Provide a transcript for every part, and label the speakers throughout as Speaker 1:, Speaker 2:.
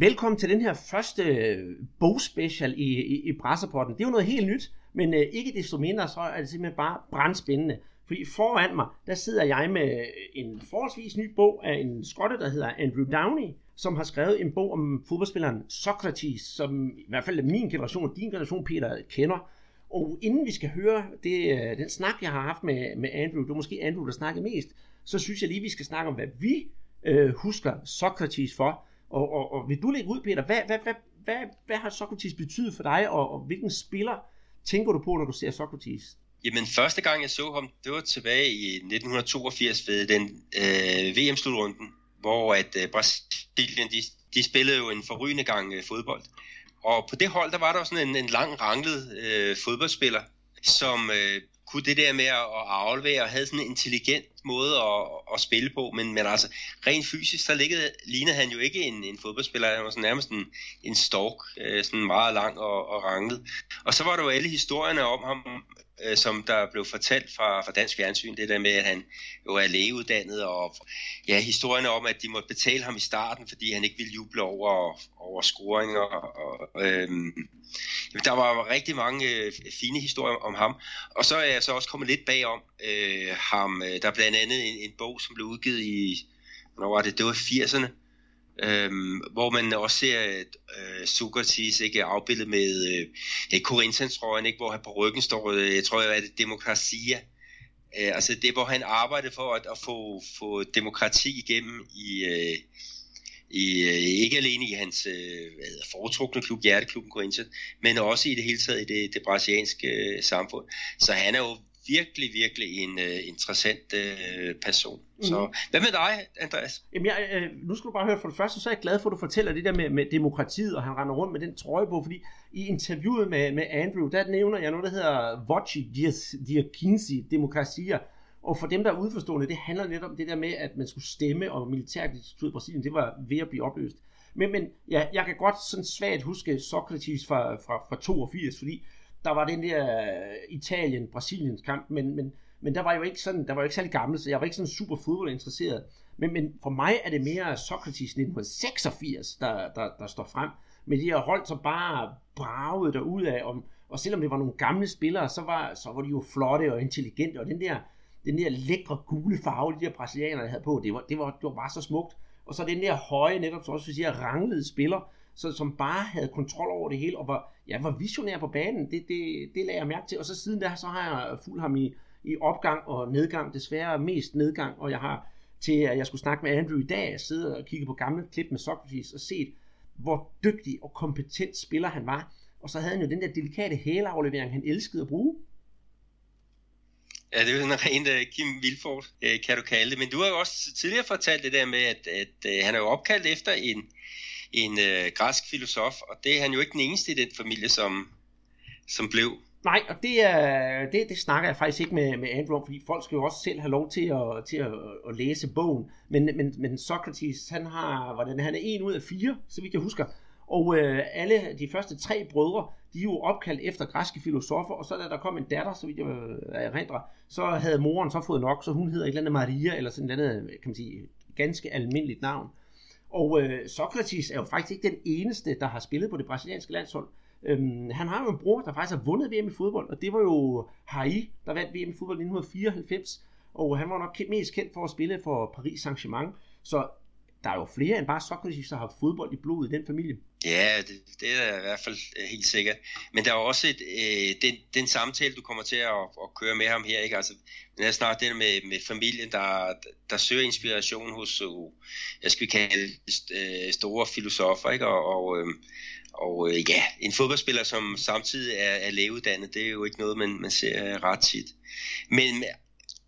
Speaker 1: Velkommen til den her første øh, bogspecial i, i, i Brasserporten. Det er jo noget helt nyt, men øh, ikke desto mindre, så er det simpelthen bare brandspændende. Fordi foran mig, der sidder jeg med øh, en forholdsvis ny bog af en skotte, der hedder Andrew Downey, som har skrevet en bog om fodboldspilleren Socrates, som i hvert fald min generation og din generation, Peter, kender. Og inden vi skal høre det, øh, den snak, jeg har haft med, med Andrew, det er måske Andrew, der snakkede mest, så synes jeg lige, vi skal snakke om, hvad vi øh, husker Socrates for. Og, og, og vil du lægge ud, Peter, hvad, hvad, hvad, hvad, hvad har Socrates betydet for dig, og, og hvilken spiller tænker du på, når du ser Socrates?
Speaker 2: Jamen, første gang jeg så ham, det var tilbage i 1982 ved den øh, VM-slutrunden, hvor at øh, Brasilien, de, de spillede jo en forrygende gang øh, fodbold. Og på det hold, der var der sådan en, en lang ranglet øh, fodboldspiller, som øh, kunne det der med at aflevere og havde sådan en intelligent måde at, at spille på, men, men altså rent fysisk, så liggede, lignede han jo ikke en, en fodboldspiller, han var sådan nærmest en, en stork, øh, sådan meget lang og, og ranglet. Og så var der jo alle historierne om ham, øh, som der blev fortalt fra, fra dansk fjernsyn, det der med, at han jo er lægeuddannet, og ja, historierne om, at de måtte betale ham i starten, fordi han ikke ville juble over, over scoringer. Og, og, øhm, der var rigtig mange øh, fine historier om ham, og så er jeg så også kommet lidt bagom øh, ham. Øh, der er blandt andet en, en bog, som blev udgivet i, hvornår var det, det var 80'erne, Øhm, hvor man også ser øh, Sokrates ikke afbildet med øh, det Corinthians trøjen, ikke hvor han på ryggen står, øh, jeg tror jeg det demokratia. Øh, altså det hvor han arbejdede for at, at få, få demokrati igennem i øh, i, øh, ikke alene i hans øh, foretrukne klub, hjerteklubben Corinthians, men også i det hele taget i det, det brasilianske øh, samfund. Så han er jo virkelig, virkelig en uh, interessant uh, person. Mm. Så hvad med dig, Andreas?
Speaker 1: Jamen, jeg, uh, nu skal du bare høre, for det første, så er jeg glad for, at du fortæller det der med, med demokratiet, og han render rundt med den trøje på, fordi i interviewet med, med Andrew, der nævner jeg noget, der hedder Voci Diakinsi Demokratier, og for dem, der er udforstående, det handler netop om det der med, at man skulle stemme, og militærdiktatur i Brasilien, det var ved at blive opløst. Men, men ja, jeg kan godt sådan svagt huske Socrates fra, fra, fra 82, fordi der var den der øh, Italien-Brasiliens kamp, men, men, men der var jo ikke sådan, der var jo ikke særlig gammel, så jeg var ikke sådan super fodboldinteresseret. Men, men for mig er det mere Socrates 1986, der, der, der står frem, med de her hold, som bare bragede derud af, om, og selvom det var nogle gamle spillere, så var, så var de jo flotte og intelligente, og den der, den der lækre gule farve, de der brasilianere havde på, det var, det var, det var bare så smukt. Og så den der høje, netop så også siger, ranglede spiller, så, som bare havde kontrol over det hele, og var, ja, var visionær på banen. Det, det, det lagde jeg mærke til. Og så siden der, så har jeg fulgt ham i, i opgang og nedgang, desværre mest nedgang, og jeg har til at jeg skulle snakke med Andrew i dag, sidde og kigge på gamle klip med Socrates og set, hvor dygtig og kompetent spiller han var. Og så havde han jo den der delikate hæleaflevering, han elskede at bruge.
Speaker 2: Ja, det er jo sådan rent uh, øh, Kim Vilfort, uh, kan du kalde det. Men du har jo også tidligere fortalt det der med, at, at uh, han er jo opkaldt efter en, en øh, græsk filosof, og det er han jo ikke den eneste i den familie, som, som blev.
Speaker 1: Nej, og det, er, det, det snakker jeg faktisk ikke med, med Andrew om, fordi folk skal jo også selv have lov til at, til at, at læse bogen. Men, men, men Socrates, han har, hvordan, han er en ud af fire, så vidt jeg husker. Og øh, alle de første tre brødre, de er jo opkaldt efter græske filosofer, og så da der kom en datter, så vidt jeg øh, erindrer, så havde moren så fået nok, så hun hedder et eller andet Maria, eller sådan et eller andet, kan man sige, ganske almindeligt navn. Og øh, Sokrates er jo faktisk ikke den eneste, der har spillet på det brasilianske landshold. Øhm, han har jo en bror, der faktisk har vundet VM i fodbold, og det var jo Hai, der vandt VM i fodbold i 1994. Og han var nok mest kendt for at spille for Paris Saint-Germain. Så der er jo flere end bare Sokrates, der har fodbold i blodet i den familie.
Speaker 2: Ja, det, det er i hvert fald øh, helt sikkert. Men der er også et, øh, den, den samtale, du kommer til at, at køre med ham her, ikke? Altså, den er snart det med, med familien, der, der søger inspiration hos, øh, jeg skal kalde øh, store filosofer, ikke? Og, og, øh, og øh, ja, en fodboldspiller, som samtidig er, er lægeuddannet, det er jo ikke noget, man, man ser ret tit. Men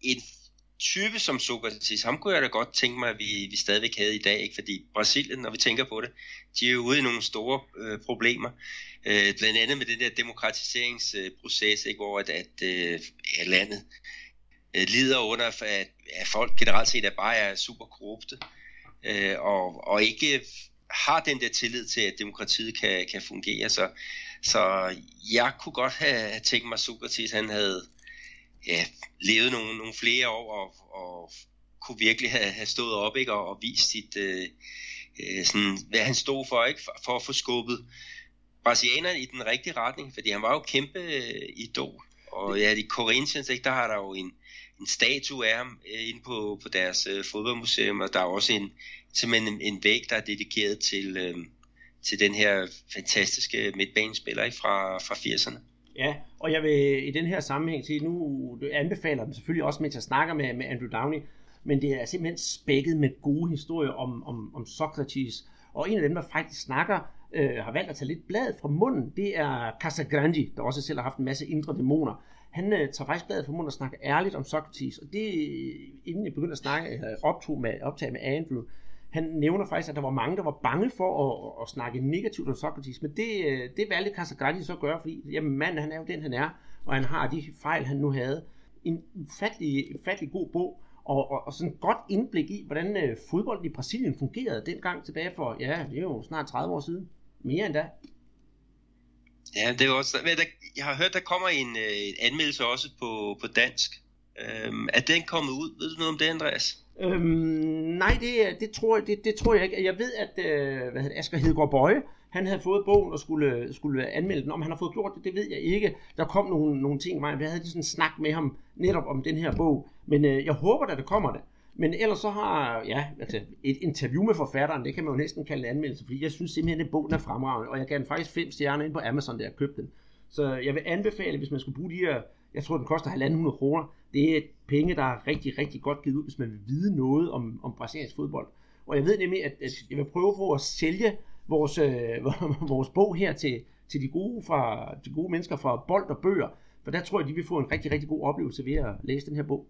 Speaker 2: en type som Sokrates, ham kunne jeg da godt tænke mig, at vi, vi stadigvæk havde i dag, ikke? fordi Brasilien, når vi tænker på det, de er jo ude i nogle store øh, problemer, øh, blandt andet med den der demokratiseringsproces, ikke? hvor at, at øh, landet øh, lider under, at, at folk generelt set er bare er super korrupte, øh, og, og ikke har den der tillid til, at demokratiet kan, kan fungere. Så, så jeg kunne godt have tænkt mig, at Sokrates han havde ja, levet nogle, nogle flere år og, og kunne virkelig have, have stået op ikke, og, og vist sit, øh, øh, sådan, hvad han stod for, ikke? For, for at få skubbet brasilianerne i den rigtige retning, fordi han var jo kæmpe øh, idol. Og ja, i Corinthians, ikke, der har der jo en, en statue af ham øh, inde på, på deres øh, fodboldmuseum, og der er også en, simpelthen en, en væg, der er dedikeret til, øh, til den her fantastiske midtbanespiller ikke, fra, fra 80'erne.
Speaker 1: Ja, og jeg vil i den her sammenhæng sige, nu anbefaler den selvfølgelig også, mens jeg snakker med, med Andrew Downey, men det er simpelthen spækket med gode historier om, om, om Socrates. Og en af dem, der faktisk snakker, øh, har valgt at tage lidt blad fra munden, det er Casagrande, der også selv har haft en masse indre dæmoner. Han øh, tager faktisk bladet fra munden og snakker ærligt om Socrates, og det, inden jeg begyndte at snakke, øh, optog med, optage med Andrew, han nævner faktisk, at der var mange, der var bange for at, at snakke negativt om Socrates, men det, øh, det valgte Casagrande så at gøre, fordi jamen, manden han er jo den, han er, og han har de fejl, han nu havde. En ufattelig, ufattelig god bog, og, og, og sådan et godt indblik i, hvordan øh, fodbolden i Brasilien fungerede dengang tilbage for, ja, det er jo snart 30 år siden. Mere end da.
Speaker 2: Ja, det er også, jeg har hørt, der kommer en, øh, en anmeldelse også på, på dansk. Øhm, er den kommet ud? Ved du noget om det, Andreas?
Speaker 1: Øhm, nej, det, det, tror jeg, det, det tror jeg ikke. Jeg ved, at øh, hvad hedder, Asger Hedegaard Bøje, han havde fået bogen og skulle, skulle anmelde den. Om han har fået gjort det, det ved jeg ikke. Der kom nogle, nogle ting mig. Jeg havde sådan en snak med ham netop om den her bog. Men øh, jeg håber, at det kommer det. Men ellers så har ja, altså et interview med forfatteren, det kan man jo næsten kalde en anmeldelse, fordi jeg synes simpelthen, at bogen er fremragende, og jeg gav den faktisk fem stjerner ind på Amazon, da jeg købte den. Så jeg vil anbefale, hvis man skulle bruge de her, jeg tror den koster 1.500 kroner, det er penge, der er rigtig, rigtig godt givet ud, hvis man vil vide noget om, om brasiliansk fodbold. Og jeg ved nemlig, at, at jeg vil prøve på at sælge vores, øh, vores bog her til, til de gode, fra, de gode mennesker fra Bold og Bøger, for der tror jeg, de vil få en rigtig, rigtig god oplevelse ved at læse den her bog.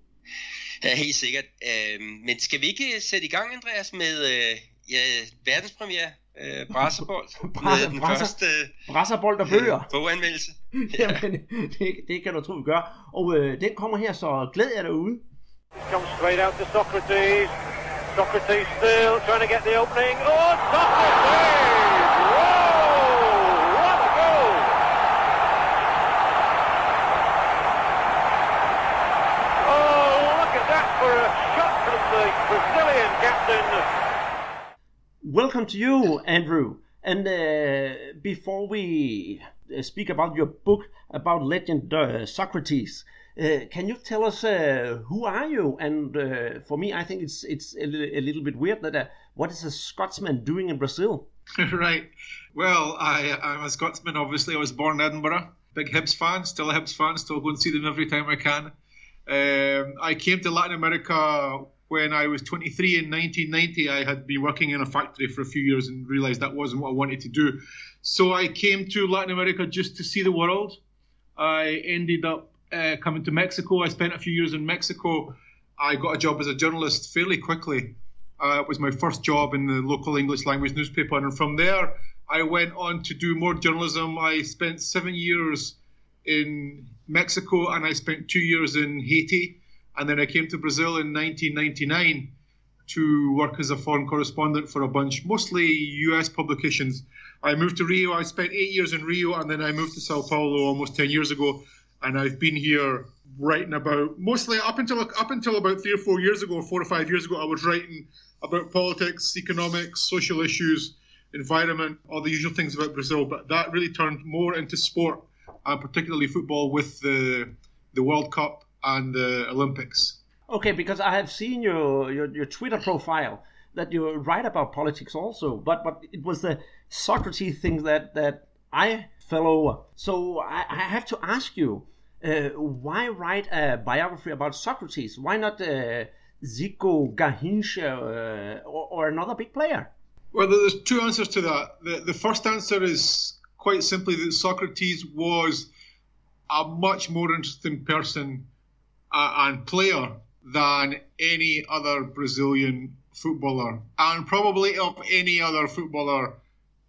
Speaker 2: Ja, er helt sikkert. Øh, men skal vi ikke sætte i gang, Andreas, med øh, ja, verdenspremiere? Øh, Brasserbold.
Speaker 1: Brasser, den brasser, første Brasserbold og bøger.
Speaker 2: Øh, boganmeldelse.
Speaker 1: Ja. Jamen, det, det kan du tro, vi gør. Og øh, den kommer her, så glæd jer derude. Comes straight out to Socrates. Socrates still trying to get the opening. Oh, Socrates! Welcome to you, Andrew. And uh, before we uh, speak about your book about legend uh, Socrates, uh, can you tell us uh, who are you? And uh, for me, I think it's it's a, li- a little bit weird that what is a Scotsman doing in Brazil?
Speaker 3: right. Well, I I'm a Scotsman. Obviously, I was born in Edinburgh. Big Hibs fan. Still a Hibs fan. Still go and see them every time I can. Um, I came to Latin America when I was 23 in 1990. I had been working in a factory for a few years and realized that wasn't what I wanted to do. So I came to Latin America just to see the world. I ended up uh, coming to Mexico. I spent a few years in Mexico. I got a job as a journalist fairly quickly. Uh, it was my first job in the local English language newspaper, and from there I went on to do more journalism. I spent seven years in Mexico, and I spent two years in Haiti, and then I came to Brazil in 1999 to work as a foreign correspondent for a bunch, mostly U.S. publications. I moved to Rio. I spent eight years in Rio, and then I moved to Sao Paulo almost ten years ago and I've been here writing about mostly up until up until about three or four years ago, four or five years ago, I was writing about politics, economics, social issues, environment, all the usual things about Brazil. But that really turned more into sport, and particularly football with the the World Cup and the Olympics.
Speaker 1: Okay, because I have seen your, your, your Twitter profile that you write about politics also, but but it was the Socrates thing that that I fell over. So I, I have to ask you, uh, why write a biography about Socrates? Why not uh, Zico, Garrincha, uh, or, or, another big player?
Speaker 3: Well, there's two answers to that. The, the first answer is quite simply that Socrates was a much more interesting person uh, and player than any other Brazilian footballer, and probably of any other footballer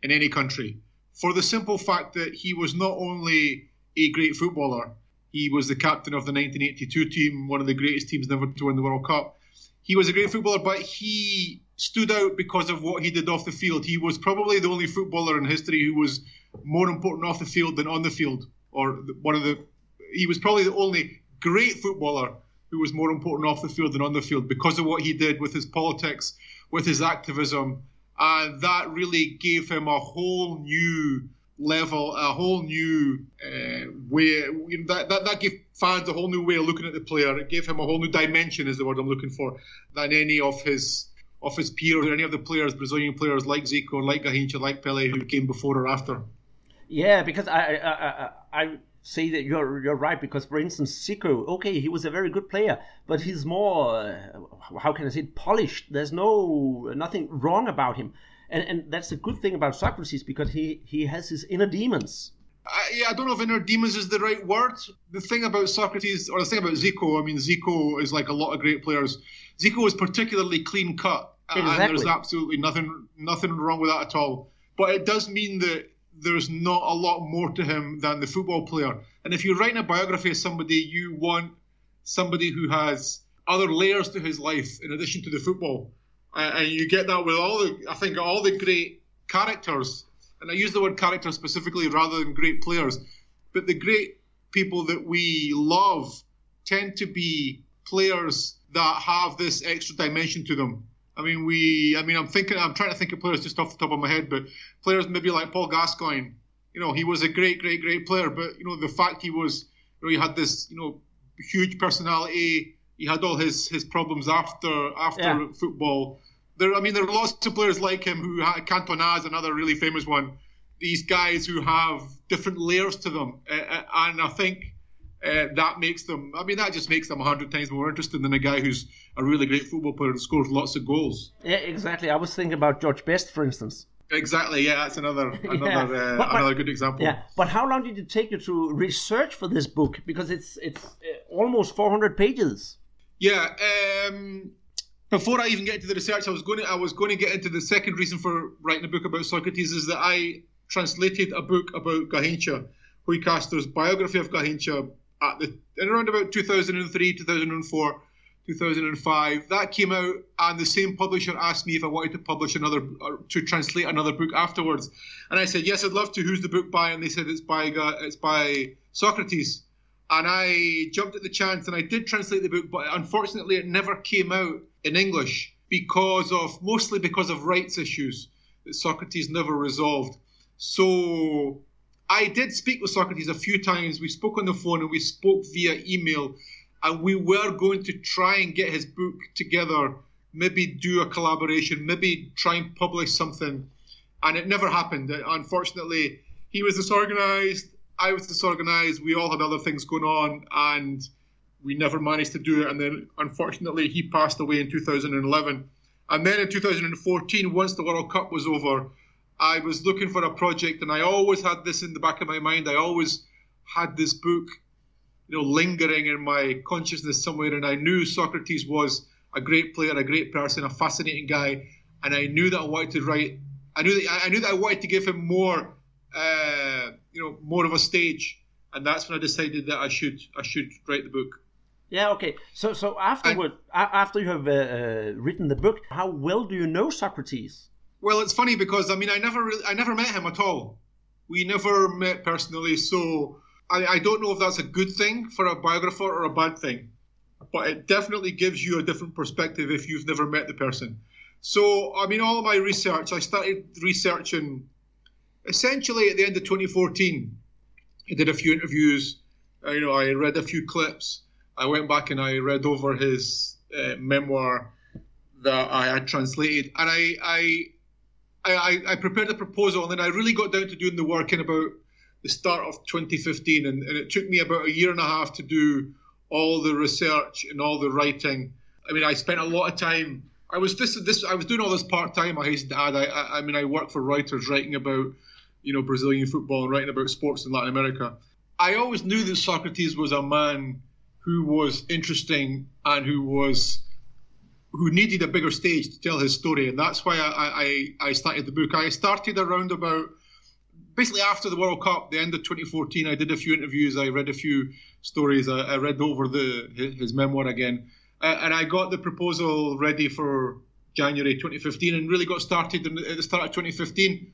Speaker 3: in any country for the simple fact that he was not only a great footballer, he was the captain of the 1982 team, one of the greatest teams never to win the World Cup. He was a great footballer, but he stood out because of what he did off the field. He was probably the only footballer in history who was more important off the field than on the field, or one of the. He was probably the only great footballer who was more important off the field than on the field because of what he did with his politics, with his activism, and that really gave him a whole new level, a whole new uh, way. That, that that gave fans a whole new way of looking at the player. It gave him a whole new dimension, is the word I'm looking for, than any of his of his peers or any of the players, Brazilian players like Zico, like Garrincha, like Pele, who came before or after.
Speaker 1: Yeah, because I I, I, I say that you're you're right because for instance Zico, okay, he was a very good player, but he's more uh, how can I say it, polished. There's no nothing wrong about him, and and that's a good thing about Socrates because he he has his inner demons.
Speaker 3: I, yeah, I don't know if inner demons is the right word. The thing about Socrates, or the thing about Zico, I mean, Zico is like a lot of great players. Zico is particularly clean cut,
Speaker 1: exactly.
Speaker 3: and there's absolutely nothing nothing wrong with that at all. But it does mean that there's not a lot more to him than the football player. And if you're writing a biography of somebody, you want somebody who has other layers to his life in addition to the football. and you get that with all the, I think, all the great characters. And I use the word character specifically rather than great players. But the great people that we love tend to be players that have this extra dimension to them. I mean, we. I mean, I'm thinking. I'm trying to think of players just off the top of my head, but players maybe like Paul Gascoigne. You know, he was a great, great, great player, but you know, the fact he was, you know, he had this, you know, huge personality. He had all his his problems after after yeah. football. There, I mean, there are lots of players like him who Cantona is another really famous one. These guys who have different layers to them, uh, and I think uh, that makes them. I mean, that just makes them a hundred times more interesting than a guy who's a really great football player and scores lots of goals.
Speaker 1: Yeah, exactly. I was thinking about George Best, for instance.
Speaker 3: Exactly. Yeah, that's another another yeah. uh, but, but, another good example.
Speaker 1: Yeah, but how long did it take you to research for this book? Because it's it's uh, almost 400 pages.
Speaker 3: Yeah. Um, before I even get into the research, I was going to I was going to get into the second reason for writing a book about Socrates is that I translated a book about Garrincha, Ruy Castro's biography of Garrincha at the in around about 2003, 2004, 2005. That came out, and the same publisher asked me if I wanted to publish another uh, to translate another book afterwards, and I said yes, I'd love to. Who's the book by? And they said it's by uh, it's by Socrates. And I jumped at the chance and I did translate the book, but unfortunately it never came out in English because of mostly because of rights issues that Socrates never resolved. So I did speak with Socrates a few times. We spoke on the phone and we spoke via email, and we were going to try and get his book together, maybe do a collaboration, maybe try and publish something. And it never happened. Uh, unfortunately, he was disorganized, I was disorganized, we all had other things going on, and we never managed to do it. And then, unfortunately, he passed away in 2011. And then in 2014, once the World Cup was over, I was looking for a project, and I always had this in the back of my mind. I always had this book, you know, lingering in my consciousness somewhere, and I knew Socrates was a great player, a great person, a fascinating guy, and I knew that I wanted to write. I knew that I knew that I wanted to give him more, uh, you know, more of a stage, and that's when I decided that I should I should write the book.
Speaker 1: Yeah. Okay. So so afterward, after you have uh, uh, written the book, how well do you know Socrates?
Speaker 3: Well, it's funny because I mean I never really, I never met him at all. We never met personally, so I, I don't know if that's a good thing for a biographer or a bad thing. But it definitely gives you a different perspective if you've never met the person. So I mean, all of my research, I started researching essentially at the end of 2014. I did a few interviews. You know, I read a few clips. I went back and I read over his uh, memoir that I had translated, and I, I I, I, prepared a proposal and then I really got down to doing the work in about the start of 2015 and, and, it took me about a year and a half to do all the research and all the writing. I mean, I spent a lot of time. I was this this I was doing all this part time. I hasten to add. I, I, I mean, I work for writers writing about you know Brazilian football and writing about sports in Latin America. I always knew that Socrates was a man who was interesting and who was who needed a bigger stage to tell his story, and that's why I, I, I started the book. I started around about basically after the World Cup, the end of 2014. I did a few interviews, I read a few stories, I, I read over the his, memoir again, uh, and I got the proposal ready for January 2015, and really got started at the start of 2015.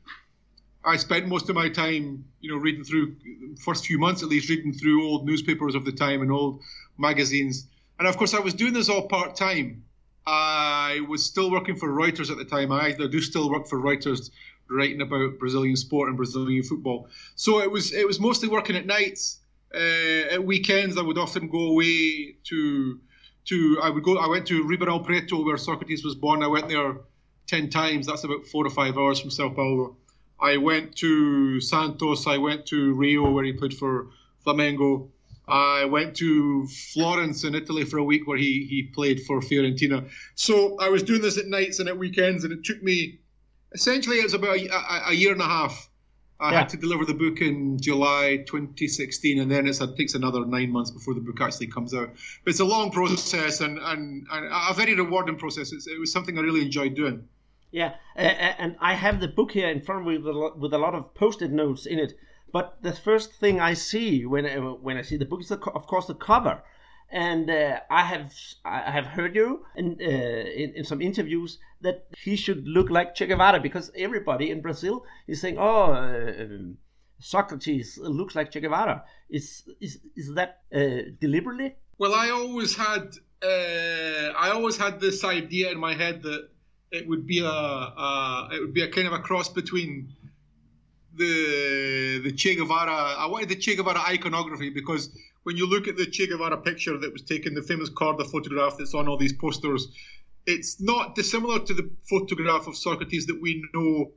Speaker 3: I spent most of my time, you know, reading through first few months at least, reading through old newspapers of the time and old magazines. And of course, I was doing this all part time I was still working for Reuters at the time. I, do still work for Reuters, writing about Brazilian sport and Brazilian football. So it was it was mostly working at nights. Uh, at weekends, I would often go away to to I would go. I went to Ribeirão Preto, where Socrates was born. I went there ten times. That's about four to five hours from Sao Paulo. I went to Santos. I went to Rio, where he played for Flamengo. I went to Florence in Italy for a week where he, he played for Fiorentina. So I was doing this at nights and at weekends, and it took me essentially it was about a, a, year and a half. I yeah. had to deliver the book in July 2016, and then it takes another nine months before the book actually comes out. But it's a long process and, and, and a very rewarding process. It's, it was something I really enjoyed doing.
Speaker 1: Yeah, and I have the book here in front of me with a lot, with a lot of post-it notes in it. But the first thing I see when I, when I see the book is, the, of course, the cover. And uh, I have I have heard you in, uh, in, in some interviews that he should look like Che Guevara because everybody in Brazil is saying, "Oh, uh, Socrates looks like Che Guevara." Is is is that uh, deliberately?
Speaker 3: Well, I always had uh, I always had this idea in my head that it would be a, a it would be a kind of a cross between the the Che Guevara. I wanted the Che Guevara iconography because when you look at the Che Guevara picture that was taken, the famous Korda photograph that's on all these posters, it's not dissimilar to the photograph of Socrates that we know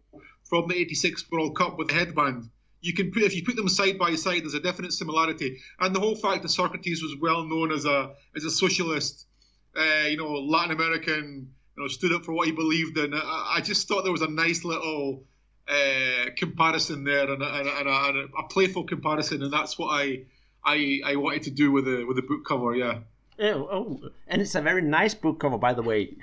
Speaker 3: from the '86 World Cup with the headband. You can put if you put them side by side, there's a definite similarity, and the whole fact that Socrates was well known as a as a socialist, uh, you know, Latin American, you know, stood up for what he believed in. I, I just thought there was a nice little uh, comparison there and, a, and, a, and a, a, playful comparison, and that's what I, I I wanted to do with the with the book cover. Yeah.
Speaker 1: Oh, oh, and it's a very nice book cover, by the way.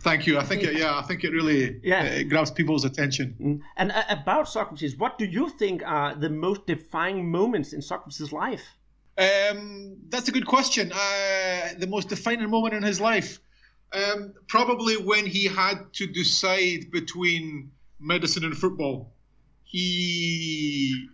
Speaker 3: Thank you. I think it, yeah, I think it really yeah. it grabs people's attention.
Speaker 1: Mm. And uh, about Socrates, what do you think are the most defining moments in Socrates' life?
Speaker 3: Um, that's a good question. Uh, the most defining moment in his life, um, probably when he had to decide between medicine and football. He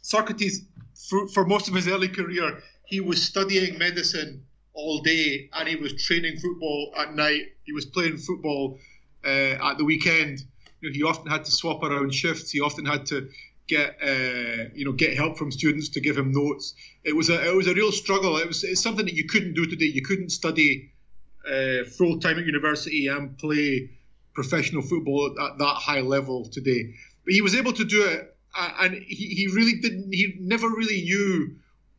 Speaker 3: Socrates for, for most of his early career he was studying medicine all day and he was training football at night. He was playing football uh, at the weekend. You know, he often had to swap around shifts. He often had to get uh, you know get help from students to give him notes. It was a it was a real struggle. It was it's something that you couldn't do today. You couldn't study uh, full time at university and play professional football at that high level today. But he was able to do it, and he, he really didn't. He never really knew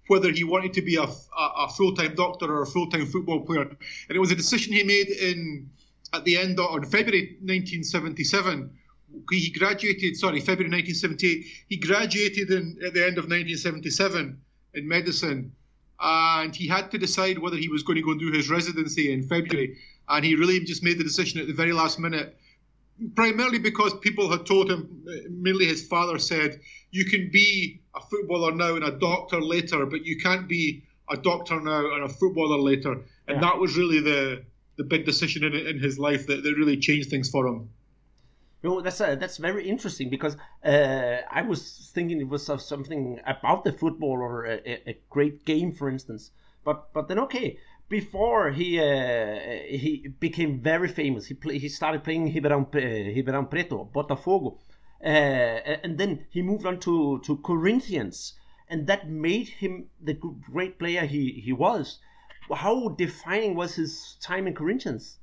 Speaker 3: whether he wanted to be a, a, full time doctor or a full time football player. And it was a decision he made in at the end of on February 1977. He graduated, sorry, February 1978. He graduated in, at the end of 1977 in medicine, and he had to decide whether he was going to go and do his residency in February and he really just made the decision at the very last minute primarily because people had told him, mainly his father said, you can be a footballer now and a doctor later, but you can't be a doctor now and a footballer later. And yeah. that was really the the big decision in, in his life that, that really changed things for him.
Speaker 1: No, that's uh, that's very interesting because uh, I was thinking it was something about the football or a, a, great game, for instance. But but then okay, before he uh, he became very famous, he play, he started playing Ribeirão, Ribeirão Preto, Botafogo, uh, and then he moved on to to Corinthians, and that made him the great player he he was. How defining was his time in Corinthians?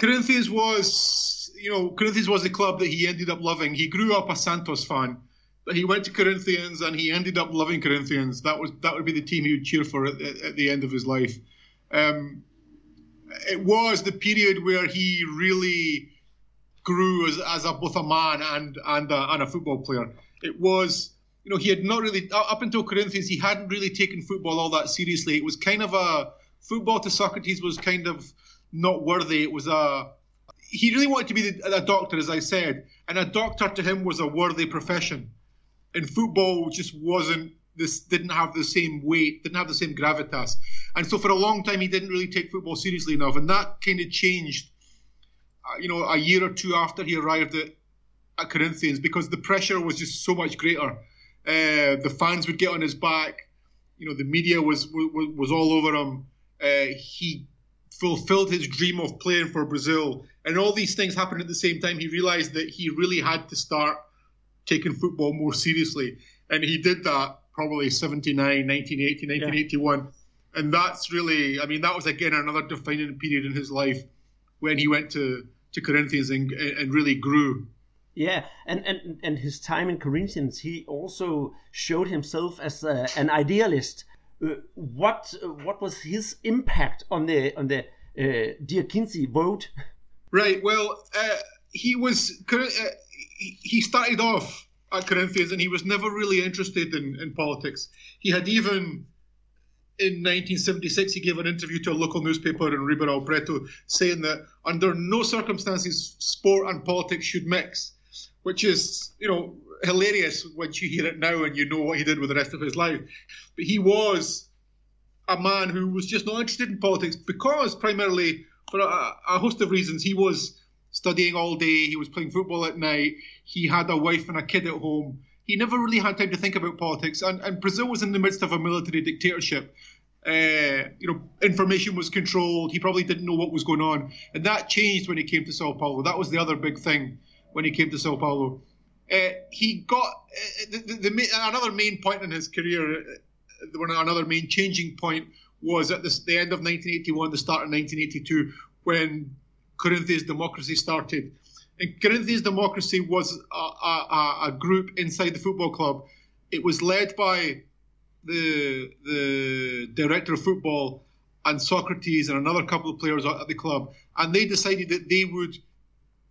Speaker 3: Corinthians was, you know, Corinthians was the club that he ended up loving. He grew up a Santos fan, but he went to Corinthians and he ended up loving Corinthians. That was that would be the team he would cheer for at, at the end of his life. Um, it was the period where he really grew as, as a, both a man and and a, and a football player. It was, you know, he had not really up until Corinthians, he hadn't really taken football all that seriously. It was kind of a football to Socrates was kind of not worthy. It was a he really wanted to be a doctor, as I said, and a doctor to him was a worthy profession. And football just wasn't this didn't have the same weight, didn't have the same gravitas. And so for a long time, he didn't really take football seriously enough. And that kind of changed, uh, you know, a year or two after he arrived at, at Corinthians because the pressure was just so much greater. Uh, the fans would get on his back. You know, the media was was, was all over him. Uh, he fulfilled his dream of playing for Brazil. And all these things happened at the same time. He realized that he really had to start taking football more seriously. And he did that probably 79, 1980, 1981. Yeah. And that's really, I mean, that was again another defining period in his life when he went to, to Corinthians and, and really grew.
Speaker 1: Yeah, and, and, and his time in Corinthians, he also showed himself as a, an idealist. What what was his impact on the on the uh, vote?
Speaker 3: Right. Well, uh, he was uh, he started off at Corinthians, and he was never really interested in, in politics. He had even in 1976 he gave an interview to a local newspaper in Ribeirão Preto saying that under no circumstances sport and politics should mix, which is you know hilarious once you hear it now and you know what he did with the rest of his life. But he was a man who was just not interested in politics because primarily for a, a host of reasons he was studying all day. He was playing football at night. He had a wife and a kid at home. He never really had time to think about politics. And, and Brazil was in the midst of a military dictatorship. Uh, you know, information was controlled. He probably didn't know what was going on, and that changed when he came to Sao Paulo. That was the other big thing when he came to Sao Paulo. Uh, he got uh, the, the, the, another main point in his career. Uh, another main changing point was at the, the end of 1981, the start of 1982, when Corinthians Democracy started. And Corinthians Democracy was a, a, a group inside the football club. It was led by the the director of football and Socrates and another couple of players at the club, and they decided that they would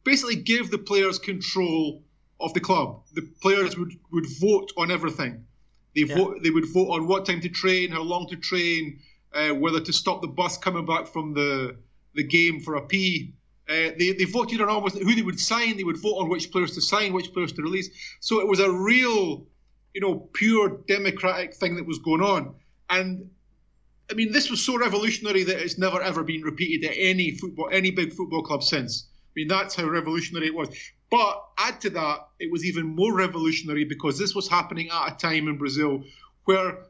Speaker 3: basically give the players control of the club. The players would, would vote on everything. They yeah. vote. They would vote on what time to train, how long to train, uh, whether to stop the bus coming back from the the game for a pee. Uh, they, they voted on almost who they would sign. They would vote on which players to sign, which players to release. So it was a real, you know, pure democratic thing that was going on. And I mean, this was so revolutionary that it's never ever been repeated at any football, any big football club since. I mean, that's how revolutionary it was. But add to that, it was even more revolutionary because this was happening at a time in Brazil where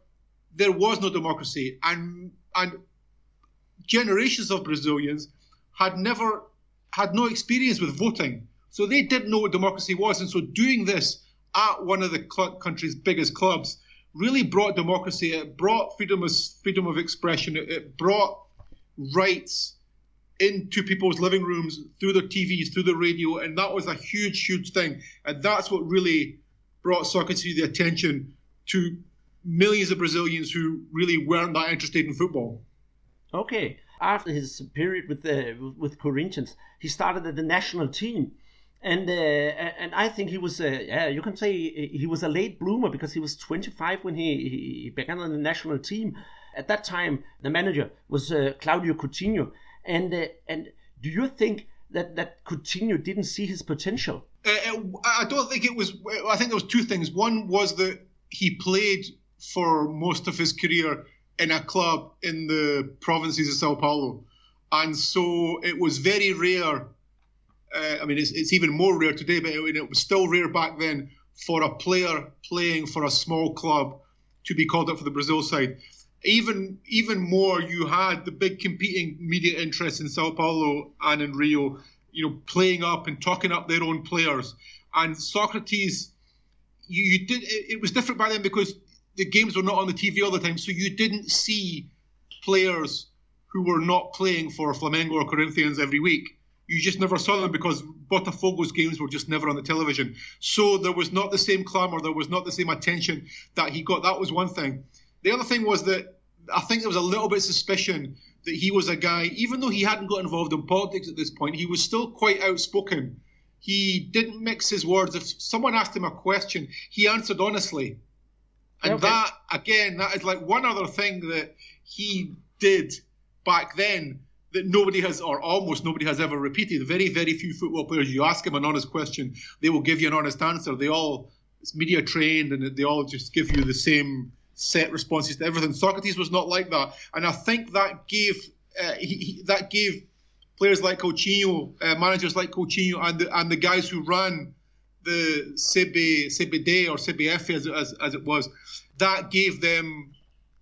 Speaker 3: there was no democracy, and and generations of Brazilians had never had no experience with voting, so they didn't know what democracy was. And so doing this at one of the cl- country's biggest clubs really brought democracy. It brought freedom of freedom of expression. It, it brought rights into people's living rooms through their TVs, through the radio, and that was a huge, huge thing. And that's what really brought soccer to the attention to millions of Brazilians who really weren't that interested in football.
Speaker 1: Okay after his period with the with Corinthians, he started at the national team, and uh, and I think he was uh, yeah you can say he was a late bloomer because he was 25 when he, he began on the national team. At that time, the manager was uh, Claudio Coutinho, and uh, and do you think that that Coutinho didn't see his potential?
Speaker 3: Uh, uh, I don't think it was. I think there was two things. One was that he played for most of his career in a club in the provinces of Sao Paulo. And so it was very rare. Uh, I mean, it's, it's, even more rare today, but it, it was still rare back then for a player playing for a small club to be called up for the Brazil side. Even even more, you had the big competing media interests in Sao Paulo and in Rio, you know, playing up and talking up their own players. And Socrates, you, you did it, it was different by then because the games were not on the TV all the time, so you didn't see players who were not playing for Flamengo or Corinthians every week. You just never saw them because Botafogo's games were just never on the television. So there was not the same clamour, there was not the same attention that he got. That was one thing. The other thing was that I think there was a little bit of suspicion that he was a guy, even though he hadn't got involved in politics at this point, he was still quite outspoken. He didn't mix his words. If someone asked him a question, he answered honestly. And okay. that, again, that is like one other thing that he did back then that nobody has, or almost nobody has ever repeated. Very, very few football players, you ask them an honest question, they will give you an honest answer. They all, it's media trained and they all just give you the same set responses to everything. Socrates was not like that. And I think that gave, uh, he, he, that gave players like Coutinho, uh, managers like Coutinho, and the, and the guys who ran the CB, CBD or CBF as, as, as it was, that gave them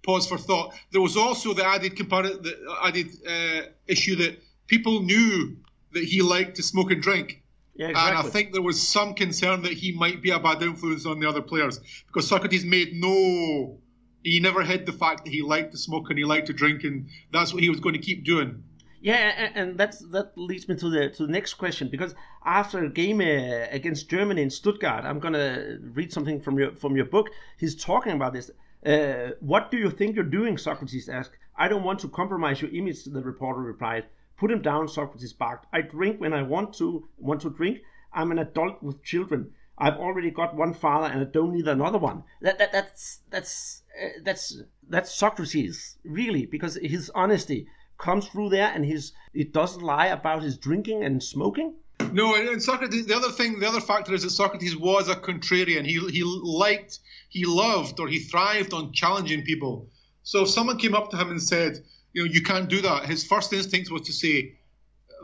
Speaker 3: pause for thought. There was also the added compar- the added uh, issue that people knew that he liked to smoke and drink.
Speaker 1: Yeah, exactly.
Speaker 3: And I think there was some concern that he might be a bad influence on the other players because Socrates made no. He never hid the fact that he liked to smoke and he liked to drink, and that's what he was going to keep doing.
Speaker 1: Yeah, and that's that leads me to the to the next question because after a game uh, against Germany in Stuttgart, I'm gonna read something from your from your book. He's talking about this. Uh, what do you think you're doing? Socrates asked. I don't want to compromise your image. The reporter replied. Put him down, Socrates barked. I drink when I want to want to drink. I'm an adult with children. I've already got one father and I don't need another one. That, that that's that's Uh, that's that's Socrates really because his honesty comes through there and his he doesn't lie about his drinking and smoking.
Speaker 3: No, and Socrates. The other thing, the other factor is that Socrates was a contrarian. He he liked, he loved, or he thrived on challenging people. So if someone came up to him and said, you know, you can't do that. His first instinct was to say,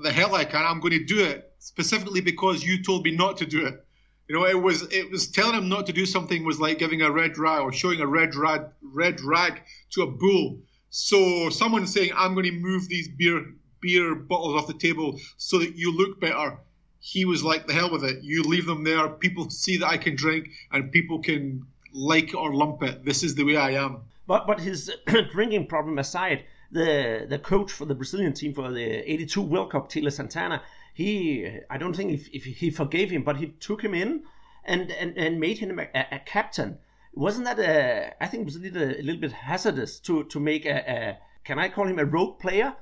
Speaker 3: "The hell I can! I'm going to do it specifically because you told me not to do it." You know, it was it was telling him not to do something was like giving a red rag or showing a red rag red rag to a bull. So someone saying, "I'm going to move these beer beer bottles off the table so that you look better." He was like, "The hell with it! You leave them there. People see that I can drink, and people can like or lump it. This is the way I am."
Speaker 1: But but his drinking problem aside, the the coach for the Brazilian team for the '82 World Cup, Tele Santana, he I don't think if, if he forgave him, but he took him in and and, and made him a, a captain. Wasn't that a, I think it was a little, a little bit hazardous to to make a, can I call him a rogue player,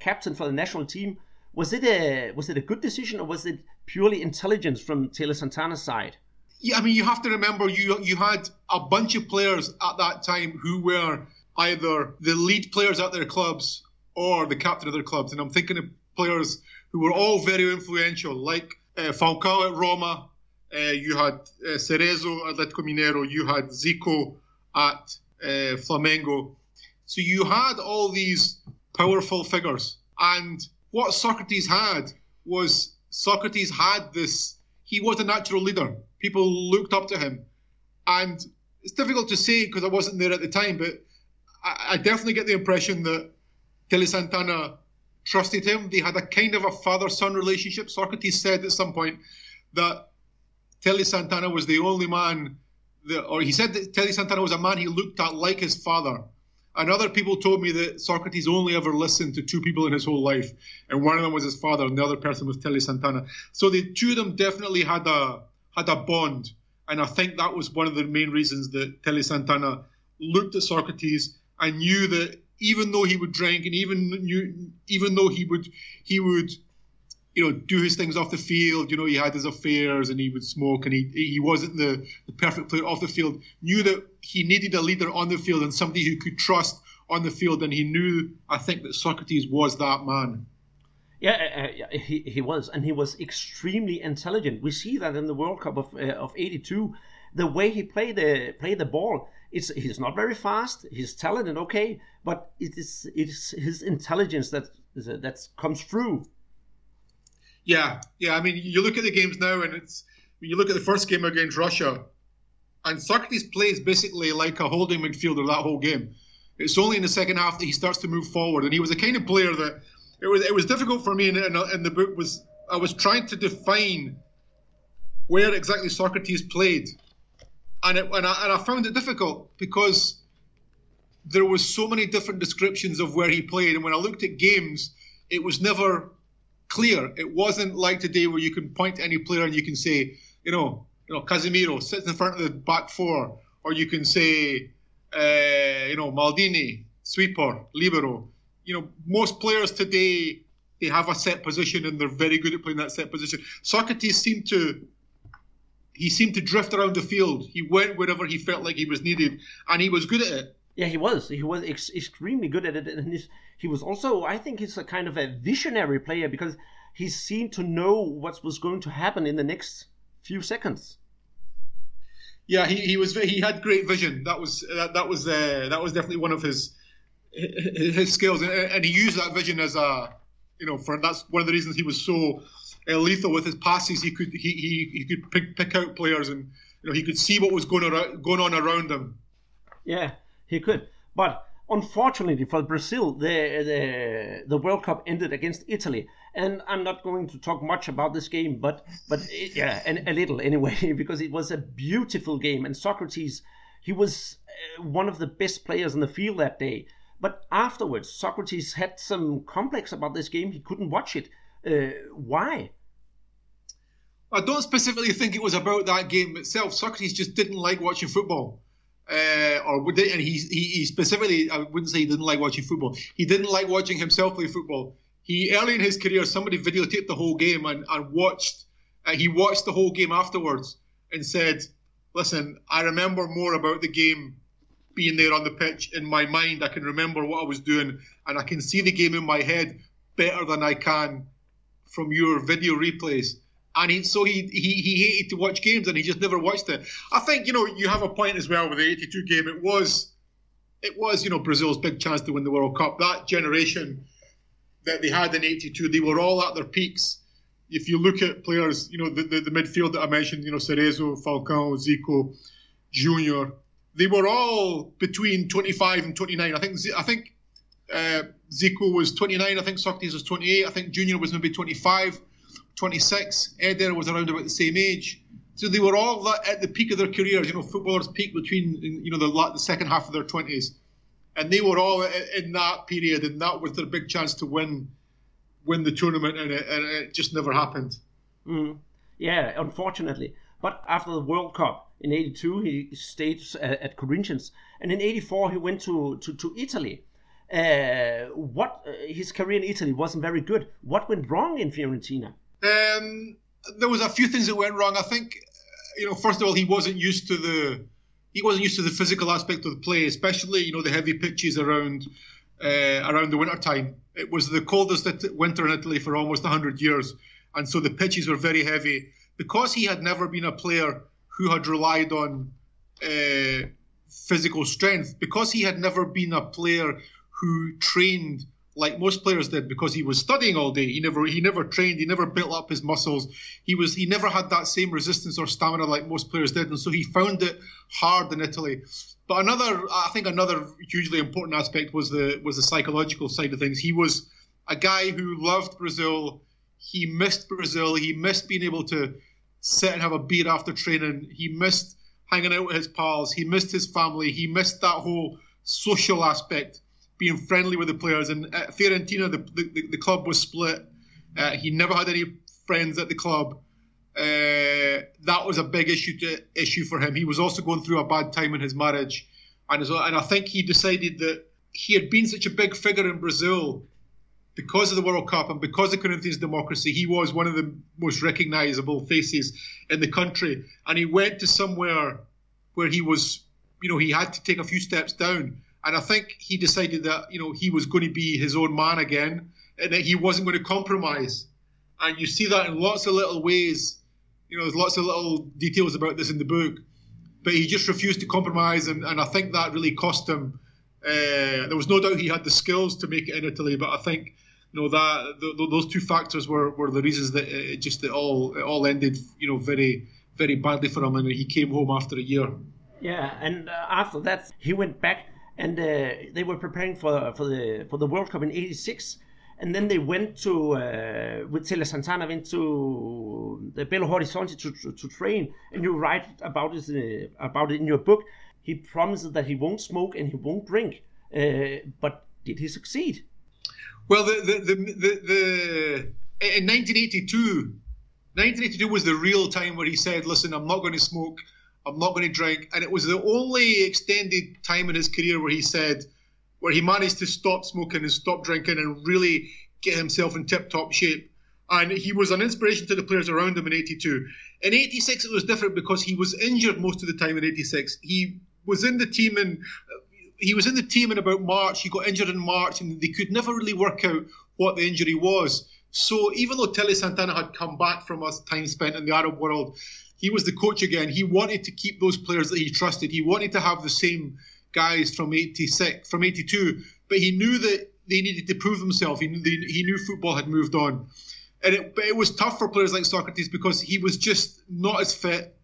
Speaker 1: captain for the national team? Was it a was it a good decision or was it purely intelligence from Tele Santana's side?
Speaker 3: Yeah, I mean you have to remember you you had a bunch of players at that time who were either the lead players at their clubs or the captain of their clubs. And I'm thinking of players who were all very influential, like uh, Falcao at Roma. Uh, you had uh, Cerezo at Atletico Mineiro. You had Zico at uh, Flamengo. So you had all these powerful figures. And what Socrates had was Socrates had this, he was a natural leader. People looked up to him. And it's difficult to say because I wasn't there at the time, but I, I definitely get the impression that Tele Santana trusted him. They had a kind of a father son relationship. Socrates said at some point that Tele Santana was the only man, that, or he said that Tele Santana was a man he looked at like his father. And other people told me that Socrates only ever listened to two people in his whole life, and one of them was his father, and the other person was Tele Santana. So the two of them definitely had a had a bond, and I think that was one of the main reasons that Tele Santana looked at Socrates and knew that even though he would drink and even knew, even though he would he would you know do his things off the field you know he had his affairs and he would smoke and he he wasn't the, the perfect player off the field knew that he needed a leader on the field and somebody who could trust on the field and he knew I think that Socrates was that man
Speaker 1: yeah, uh, uh he, he was, and he was extremely intelligent. We see that in the World Cup of uh, of '82, the way he played the played the ball it's he's not very fast. He's talented, okay, but it is it is his intelligence that that comes through.
Speaker 3: Yeah, yeah. I mean, you look at the games now, and it's you look at the first game against Russia, and Socrates plays basically like a holding midfielder that whole game. It's only in the second half that he starts to move forward, and he was the kind of player that it was it was difficult for me in, in the book was I was trying to define where exactly Socrates played and it, and I, and I found it difficult because there was so many different descriptions of where he played, and when I looked at games, it was never clear. It wasn't like today where you can point to any player and you can say, you know, you know, Casemiro sits in front of the back four, or you can say, uh, you know, Maldini, sweeper, libero. You know, most players today they have a set position and they're very good at playing that set position. Socrates seemed to he seemed to drift around the field. He went wherever he felt like he was needed, and he was good at it.
Speaker 1: Yeah, he was. He was ex- extremely good at it, and he was also, I think, he's a kind of a visionary player because he seemed to know what was going to happen in the next few seconds.
Speaker 3: Yeah, he, he was. He had great vision. That was that, that was uh, that was definitely one of his his skills, and, and he used that vision as a you know for that's one of the reasons he was so uh, lethal with his passes. He could he, he, he could pick, pick out players and you know he could see what was going around, going on around him.
Speaker 1: Yeah, he could. But unfortunately for Brazil, the, the the World Cup ended against Italy, and I'm not going to talk much about this game, but but it, yeah, and a little anyway, because it was a beautiful game, and Socrates, he was uh, one of the best players in the field that day. But afterwards, Socrates had some complex about this game. He couldn't watch it. Uh, why?
Speaker 3: I don't specifically think it was about that game itself. Socrates just didn't like watching football. Uh, or would and he, he, he specifically I wouldn't say he didn't like watching football. He didn't like watching himself play football. He early in his career, somebody videotaped the whole game and, and watched. Uh, he watched the whole game afterwards and said, "Listen, I remember more about the game being there on the pitch in my mind. I can remember what I was doing, and I can see the game in my head better than I can from your video replays." and he, so he, he he hated to watch games and he just never watched it. I think you know you have a point as well with the '82 game. It was it was you know Brazil's big chance to win the World Cup. That generation that they had in '82, they were all at their peaks. If you look at players, you know the, the, the midfield that I mentioned, you know Cerezo, Falcao, Zico, Junior, they were all between 25 and 29. I think I think uh, Zico was 29. I think Socrates was 28. I think Junior was maybe 25. 26. Eder was around about the same age. So they were all at the peak of their careers. You know, footballers peak between you know the, the second half of their 20s, and they were all in that period, and that was their big chance to win win the tournament, and it, and it just never happened.
Speaker 1: Mm. Yeah, unfortunately. But after the World Cup in '82, he stayed at Corinthians, and in '84 he went to to, to Italy. Uh, what uh, his career in Italy wasn't very good. What went wrong in Fiorentina?
Speaker 3: Um, there was a few things that went wrong. I think, you know, first of all, he wasn't used to the he wasn't used to the physical aspect of the play, especially you know the heavy pitches around uh, around the winter time. It was the coldest winter in Italy for almost 100 years, and so the pitches were very heavy. Because he had never been a player who had relied on uh, physical strength, because he had never been a player who trained like most players did because he was studying all day. He never he never trained. He never built up his muscles. He was he never had that same resistance or stamina like most players did, and so he found it hard in Italy. But another I think another hugely important aspect was the was the psychological side of things. He was a guy who loved Brazil. He missed Brazil. He missed being able to sit and have a beer after training. He missed hanging out with his pals. He missed his family. He missed that whole social aspect being friendly with the players. And at Fiorentina, the, the, the club was split. Uh, he never had any friends at the club. Uh, that was a big issue to, issue for him. He was also going through a bad time in his marriage, and and I think he decided that he had been such a big figure in Brazil because of the World Cup and because of Corinthians democracy. He was one of the most recognisable faces in the country, and he went to somewhere where he was, you know, he had to take a few steps down and I think he decided that you know he was going to be his own man again, and that he wasn't going to compromise. And you see that in lots of little ways. You know, there's lots of little details about this in the book, but he just refused to compromise, and, and I think that really cost him. Uh, there was no doubt he had the skills to make it in Italy, but I think you know that those two factors were, were the reasons that it just it all it all ended you know very very badly for him, and he came home after a year.
Speaker 1: Yeah, and uh, after that he went back and uh, they were preparing for for the for the World Cup in '86, and then they went to uh, with Tele Santana went to the Belo Horizonte to, to, to train, and you write about it uh, about it in your book. He promises that he won't smoke and he won't drink, uh, but did he succeed?
Speaker 3: Well, the the the, the, the in 1982. 1982 was the real time where he said, "Listen, I'm not going to smoke. I'm not going to drink. And it was the only extended time in his career where he said, where he managed to stop smoking and stop drinking and really get himself in tip top shape. And he was an inspiration to the players around him in 82. In 86, it was different because he was injured most of the time in 86. He was in the team in. He was in the team in about March. He got injured in March, and they could never really work out what the injury was. So even though Tele Santana had come back from a time spent in the Arab world, he was the coach again. He wanted to keep those players that he trusted. He wanted to have the same guys from 86, from 82, but he knew that they needed to prove themselves. He knew, he knew football had moved on. And it, but it was tough for players like Socrates because he was just not as fit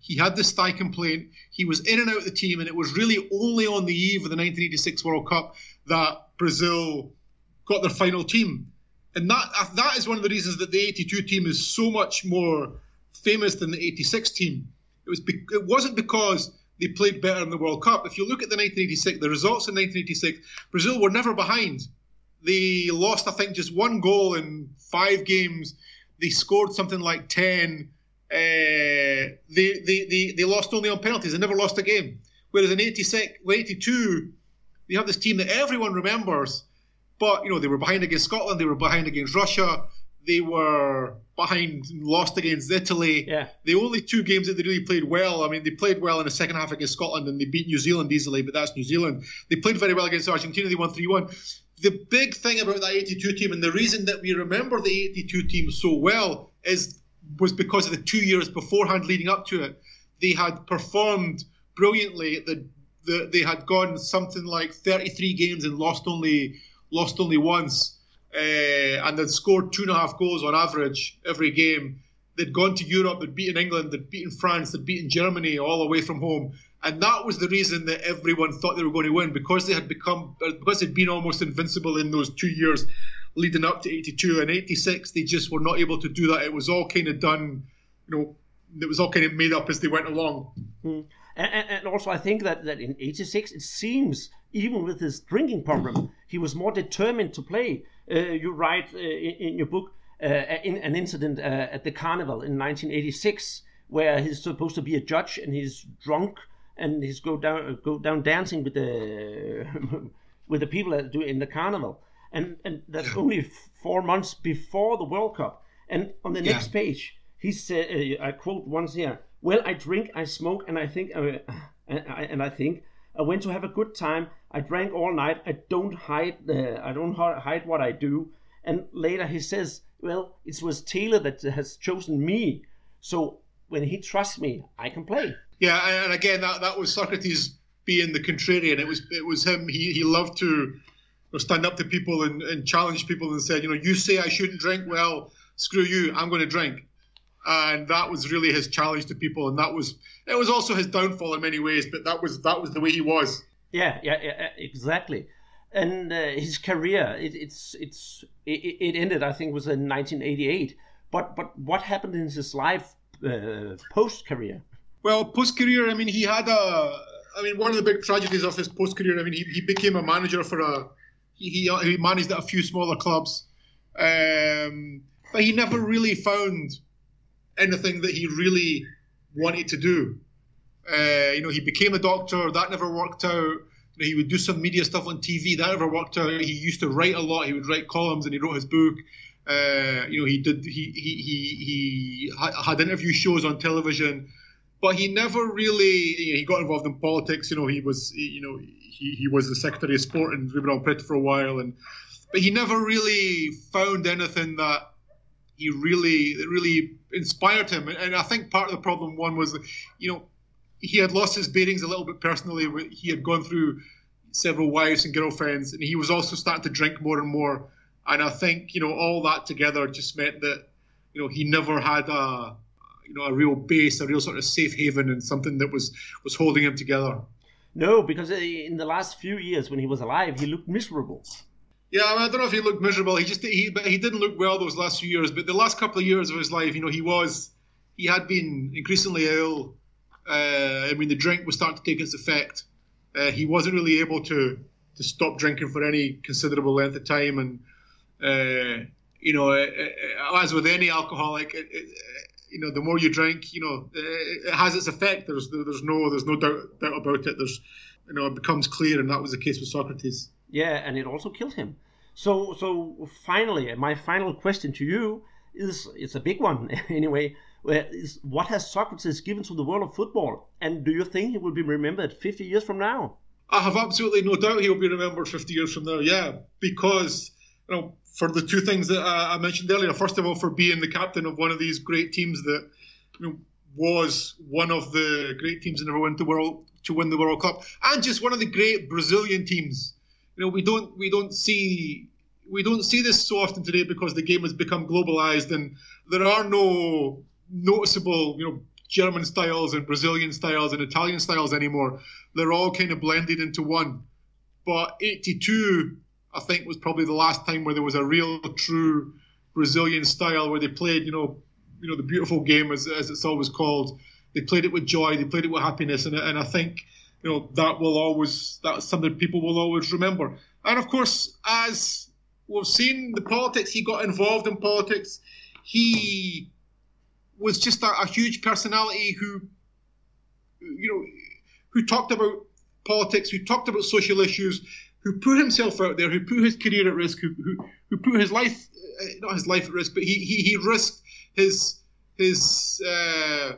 Speaker 3: He had this thigh complaint. He was in and out of the team, and it was really only on the eve of the 1986 World Cup that Brazil got their final team. And that that is one of the reasons that the 82 team is so much more famous than the 86 team. It was be- it wasn't because they played better in the World Cup. If you look at the 1986, the results in 1986, Brazil were never behind. They lost, I think, just one goal in five games. They scored something like 10. Uh, they, they, they, they lost only on penalties. They never lost a game. Whereas in 86, 82, they have this team that everyone remembers. But, you know, they were behind against Scotland. They were behind against Russia. They were behind, lost against Italy.
Speaker 1: Yeah.
Speaker 3: The only two games that they really played well, I mean, they played well in the second half against Scotland and they beat New Zealand easily, but that's New Zealand. They played very well against Argentina. They won 3 1 the big thing about that 82 team and the reason that we remember the 82 team so well is was because of the two years beforehand leading up to it they had performed brilliantly the, the they had gone something like 33 games and lost only lost only once uh, and they'd scored two and a half goals on average every game. They'd gone to Europe they'd beaten England they'd beaten France they'd beaten Germany all away from home. And that was the reason that everyone thought they were going to win because they had become because they'd been almost invincible in those two years leading up to 82 and 86 they just were not able to do that. It was all kind of done you know it was all kind of made up as they went along.
Speaker 1: Mm. and, and, also i think that, that in 86 it seems even with his drinking problem he was more determined to play you write uh, in, in, your book uh, in an incident uh, at the carnival in 1986 where he's supposed to be a judge and he's drunk and he's go down go down dancing with the with the people that do in the carnival, and and that's only four months before the World Cup. And on the next page, he said, uh, I quote once here: "Well, I drink, I smoke, and I think, uh, and, I, and I think." I went to have a good time. I drank all night. I don't hide. Uh, I don't hide what I do. And later he says, "Well, it was Tele that has chosen me. So when he trusts me, I can play."
Speaker 3: Yeah, and again, that, that was Socrates being the contrarian. It was it was him. He he loved to stand up to people and, and challenge people and said, you know, you say I shouldn't drink. Well, screw you. I'm going to drink. And that was really his challenge to people, and that was it was also his downfall in many ways. But that was that was the way he was.
Speaker 1: Yeah, yeah, yeah exactly. And uh, his career, it, it's it's it, it, ended. I think was in 1988. But but what happened in his life uh, post career?
Speaker 3: Well, post career, I mean, he had a. I mean, one of the big tragedies of his post career. I mean, he, he became a manager for a. He, he, managed at a few smaller clubs, um, but he never really found anything that he really wanted to do. Uh, you know, he became a doctor. That never worked out. You know, he would do some media stuff on TV. That never worked out. He used to write a lot. He would write columns, and he wrote his book. Uh, you know, he did. He he he, he had interview shows on television but he never really you know, he got involved in politics. You know, he was you know he, he was the Secretary of Sport in Ribeirão Preto for a while, and but he never really found anything that he really really inspired him. And I think part of the problem one was you know he had lost his bearings a little bit personally. He had gone through several wives and girlfriends, and he was also starting to drink more and more. And I think you know all that together just meant that you know he never had a you know a real base, a real sort of safe haven, and something that was was holding him together.
Speaker 1: No, because uh, in the last few years when he was alive, he looked miserable.
Speaker 3: Yeah, I, mean, I don't know if he looked miserable. He just he but he didn't look well those last few years. But the last couple of years of his life, you know, he was he had been increasingly ill. Uh, I mean, the drink was starting to take its effect. Uh, he wasn't really able to to stop drinking for any considerable length of time, and uh, you know, uh, uh, as with any alcoholic, it, it, you know, the more you drink, you know, it has its effect. There's there's no there's no doubt, doubt about it. There's you know, it becomes clear, and that was the case with Socrates.
Speaker 1: Yeah, and it also killed him. So so finally, my final question to you is it's a big one anyway. Is what has Socrates given to the world of football, and do you think he will be remembered 50 years from now?
Speaker 3: I have absolutely no doubt he'll be remembered 50 years from now. Yeah, because you know for the two things that I mentioned earlier. First of all, for being the captain of one of these great teams that you know, was one of the great teams that never went to world to win the World Cup, and just one of the great Brazilian teams. You know, we don't we don't see we don't see this so often today because the game has become globalized and there are no noticeable you know German styles and Brazilian styles and Italian styles anymore. They're all kind of blended into one. But 82, I think, was probably the last time where there was a real, true Brazilian style where they played, you know, you know, the beautiful game as, as it's always called. They played it with joy, they played it with happiness, and, and I think, you know, that will always that's something people will always remember. And of course, as we've seen the politics, he got involved in politics. He was just a, a huge personality who, you know, who talked about politics, who talked about social issues, who put himself out there, who put his career at risk, who who, who put his life, uh, not his life at risk, but he he, he risked his his uh,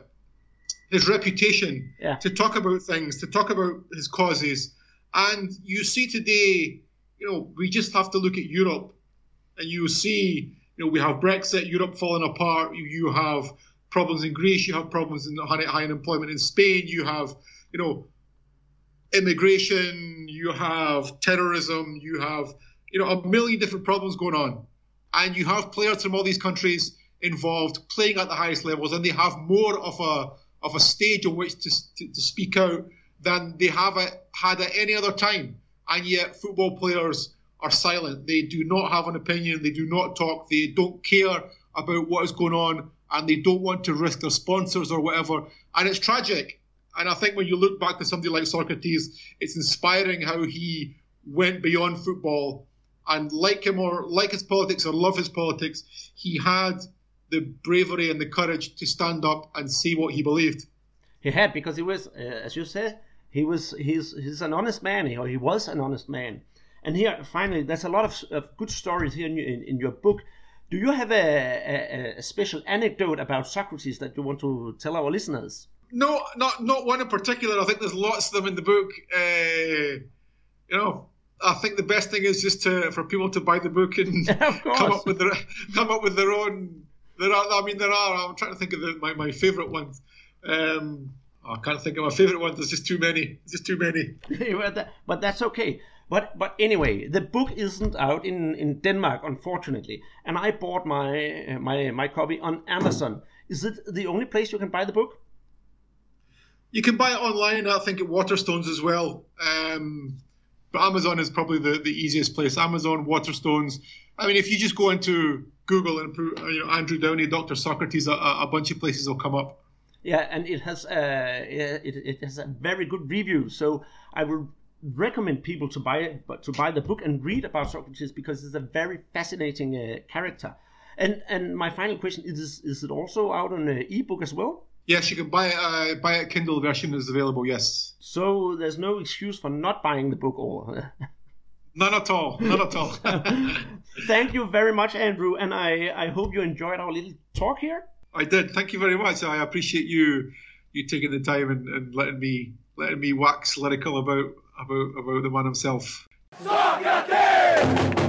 Speaker 3: his reputation
Speaker 1: Yeah.
Speaker 3: to talk about things, to talk about his causes. And you see today, you know, we just have to look at Europe, and you see, you know, we have Brexit, Europe falling apart. You, have problems in Greece, you have problems in high, high unemployment in Spain, you have, you know, immigration, you have terrorism, you have, you know, a million different problems going on. And you have players from all these countries involved playing at the highest levels, and they have more of a of a stage on which to, to, to speak out than they have had at any other time. And yet, football players are silent. They do not have an opinion. They do not talk. They don't care about what is going on, and they don't want to risk their sponsors or whatever. And it's tragic. And I think when you look back to somebody like Socrates, it's inspiring how he went beyond football. And like him or like his politics or love his politics, he had the bravery and the courage to stand up and see what he believed.
Speaker 1: He had because he was, uh, as you said, he was he's he's an honest man, or he was an honest man. And here, finally, there's a lot of, of good stories here in, your- in, in your book. Do you have a, a, a special anecdote about Socrates that you want to tell our listeners?
Speaker 3: No, not not one in particular. I think there's lots of them in the book. Uh, you know, I think the best thing is just to for people to buy the book and come up with their come up with their own. There are, I mean, there are. I'm trying to think of the, my my favorite ones. Um, I can't think of my favorite ones. There's just too many. There's just too many.
Speaker 1: but that- but that's okay. But but anyway, the book isn't out in, in Denmark, unfortunately, and I bought my my my copy on Amazon. Is it the only place you can buy the book?
Speaker 3: You can buy it online. I think at Waterstones as well. Um, but Amazon is probably the, the easiest place. Amazon, Waterstones. I mean, if you just go into Google and you know Andrew Downie, Dr. Socrates, a, a bunch of places will come up.
Speaker 1: Yeah, and it has uh, it, it has a very good review. So I will recommend people to buy it, but to buy the book and read about Socrates because it's a very fascinating uh, character. And and my final question is: Is it also out on uh, ebook as well?
Speaker 3: Yes, you can buy it. Uh, buy it. Kindle version is available. Yes,
Speaker 1: So there's no excuse for not buying the book. Or
Speaker 3: none at all. None at all.
Speaker 1: thank you very much, Andrew, and I I hope you enjoyed our little talk here.
Speaker 3: I did. Thank you very much. I appreciate you you taking the time and, and letting me letting me wax lyrical about about about the man himself.
Speaker 4: Socrates!